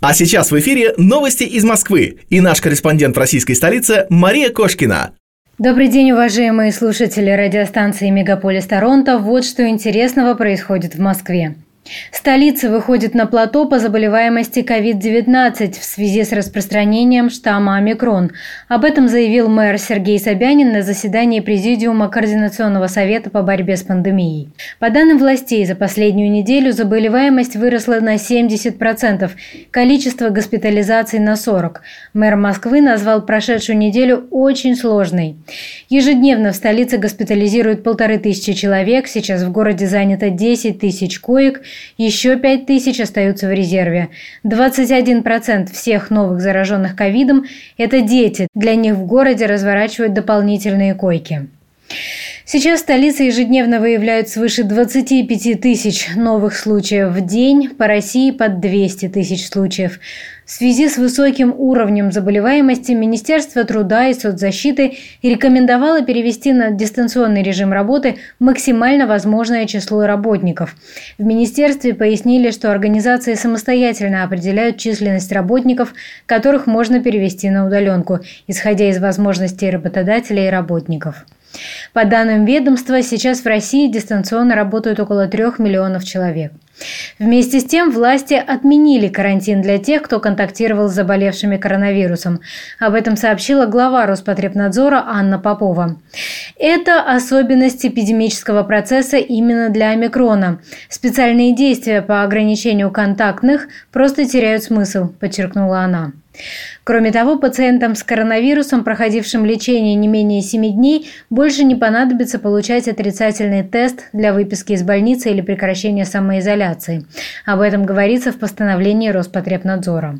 А сейчас в эфире новости из Москвы и наш корреспондент в российской столице Мария Кошкина. Добрый день, уважаемые слушатели радиостанции «Мегаполис Торонто». Вот что интересного происходит в Москве. Столица выходит на плато по заболеваемости COVID-19 в связи с распространением штамма омикрон. Об этом заявил мэр Сергей Собянин на заседании Президиума Координационного совета по борьбе с пандемией. По данным властей, за последнюю неделю заболеваемость выросла на 70%, количество госпитализаций на 40%. Мэр Москвы назвал прошедшую неделю очень сложной. Ежедневно в столице госпитализируют полторы тысячи человек, сейчас в городе занято 10 тысяч коек – еще 5 тысяч остаются в резерве. 21% всех новых зараженных ковидом – это дети. Для них в городе разворачивают дополнительные койки. Сейчас в столице ежедневно выявляют свыше 25 тысяч новых случаев в день, по России под 200 тысяч случаев. В связи с высоким уровнем заболеваемости Министерство труда и соцзащиты рекомендовало перевести на дистанционный режим работы максимально возможное число работников. В Министерстве пояснили, что организации самостоятельно определяют численность работников, которых можно перевести на удаленку, исходя из возможностей работодателей и работников. По данным ведомства, сейчас в России дистанционно работают около трех миллионов человек. Вместе с тем власти отменили карантин для тех, кто контактировал с заболевшими коронавирусом. Об этом сообщила глава Роспотребнадзора Анна Попова. Это особенность эпидемического процесса именно для омикрона. Специальные действия по ограничению контактных просто теряют смысл, подчеркнула она. Кроме того, пациентам с коронавирусом, проходившим лечение не менее 7 дней, больше не понадобится получать отрицательный тест для выписки из больницы или прекращения самоизоляции. Об этом говорится в постановлении Роспотребнадзора.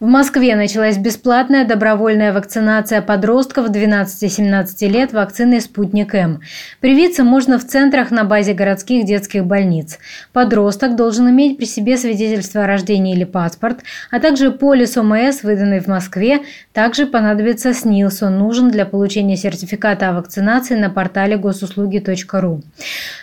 В Москве началась бесплатная добровольная вакцинация подростков 12-17 лет вакциной «Спутник М». Привиться можно в центрах на базе городских детских больниц. Подросток должен иметь при себе свидетельство о рождении или паспорт, а также полис ОМС, выданный в Москве. Также понадобится СНИЛС, он нужен для получения сертификата о вакцинации на портале госуслуги.ру.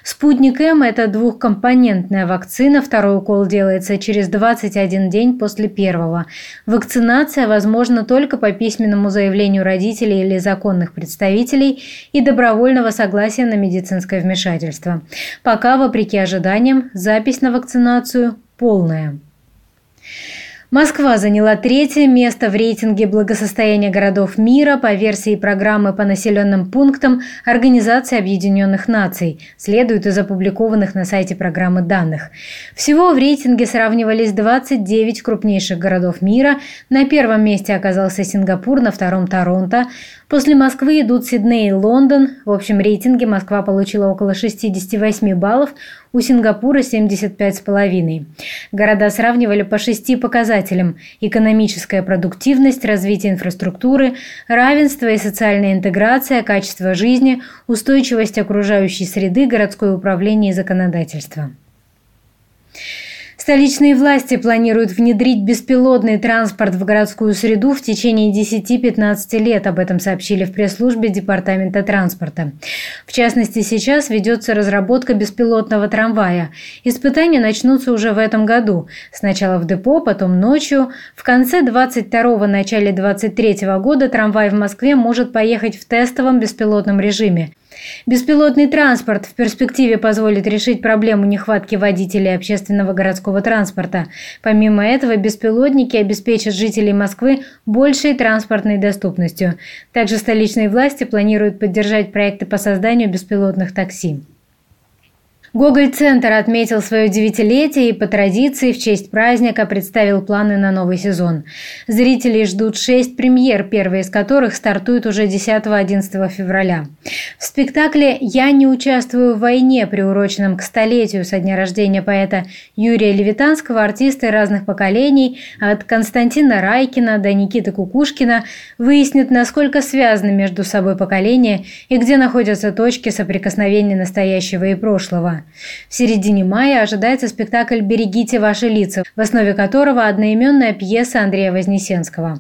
«Спутник М» – это двухкомпонентная вакцина, второй укол делается через 21 день после первого. Вакцинация возможна только по письменному заявлению родителей или законных представителей и добровольного согласия на медицинское вмешательство. Пока, вопреки ожиданиям, запись на вакцинацию полная. Москва заняла третье место в рейтинге благосостояния городов мира по версии программы по населенным пунктам Организации Объединенных Наций, следует из опубликованных на сайте программы данных. Всего в рейтинге сравнивались 29 крупнейших городов мира. На первом месте оказался Сингапур, на втором – Торонто. После Москвы идут Сидней и Лондон. В общем рейтинге Москва получила около 68 баллов, у Сингапура 75,5. Города сравнивали по шести показателям – экономическая продуктивность, развитие инфраструктуры, равенство и социальная интеграция, качество жизни, устойчивость окружающей среды, городское управление и законодательство. Столичные власти планируют внедрить беспилотный транспорт в городскую среду в течение 10-15 лет. Об этом сообщили в пресс-службе Департамента транспорта. В частности, сейчас ведется разработка беспилотного трамвая. Испытания начнутся уже в этом году. Сначала в депо, потом ночью. В конце 22-го, начале 23 -го года трамвай в Москве может поехать в тестовом беспилотном режиме. Беспилотный транспорт в перспективе позволит решить проблему нехватки водителей общественного городского транспорта. Помимо этого, беспилотники обеспечат жителей Москвы большей транспортной доступностью. Также столичные власти планируют поддержать проекты по созданию беспилотных такси. Гоголь-центр отметил свое девятилетие и по традиции в честь праздника представил планы на новый сезон. Зрителей ждут шесть премьер, первая из которых стартует уже 10-11 февраля. В спектакле «Я не участвую в войне», приуроченном к столетию со дня рождения поэта Юрия Левитанского, артисты разных поколений, от Константина Райкина до Никиты Кукушкина, выяснят, насколько связаны между собой поколения и где находятся точки соприкосновения настоящего и прошлого. В середине мая ожидается спектакль «Берегите ваши лица», в основе которого одноименная пьеса Андрея Вознесенского.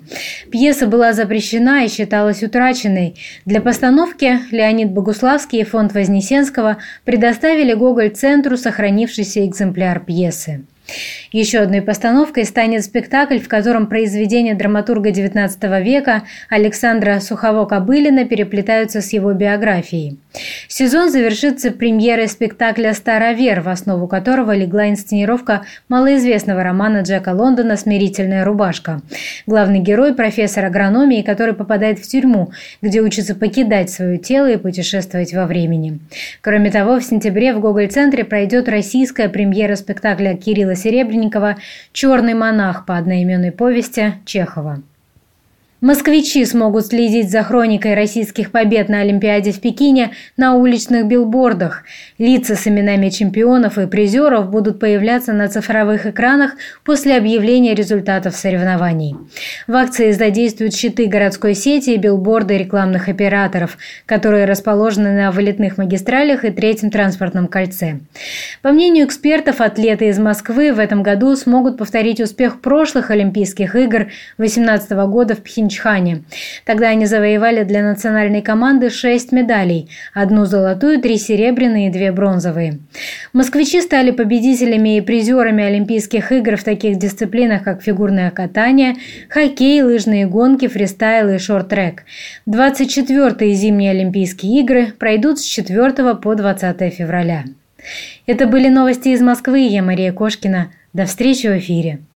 Пьеса была запрещена и считалась утраченной. Для постановки Леонид Богуславский и фонд Вознесенского предоставили Гоголь-центру сохранившийся экземпляр пьесы. Еще одной постановкой станет спектакль, в котором произведения драматурга XIX века Александра Сухово-Кобылина переплетаются с его биографией. Сезон завершится премьерой спектакля «Старовер», в основу которого легла инсценировка малоизвестного романа Джека Лондона «Смирительная рубашка». Главный герой – профессор агрономии, который попадает в тюрьму, где учится покидать свое тело и путешествовать во времени. Кроме того, в сентябре в Гоголь-центре пройдет российская премьера спектакля Кирилла Серебренникова «Черный монах» по одноименной повести Чехова. Москвичи смогут следить за хроникой российских побед на Олимпиаде в Пекине на уличных билбордах. Лица с именами чемпионов и призеров будут появляться на цифровых экранах после объявления результатов соревнований. В акции задействуют щиты городской сети и билборды рекламных операторов, которые расположены на вылетных магистралях и третьем транспортном кольце. По мнению экспертов, атлеты из Москвы в этом году смогут повторить успех прошлых Олимпийских игр 2018 года в Пхенчхане Пхенчхане. Тогда они завоевали для национальной команды шесть медалей – одну золотую, три серебряные и две бронзовые. Москвичи стали победителями и призерами Олимпийских игр в таких дисциплинах, как фигурное катание, хоккей, лыжные гонки, фристайл и шорт-трек. 24-е зимние Олимпийские игры пройдут с 4 по 20 февраля. Это были новости из Москвы. Я Мария Кошкина. До встречи в эфире.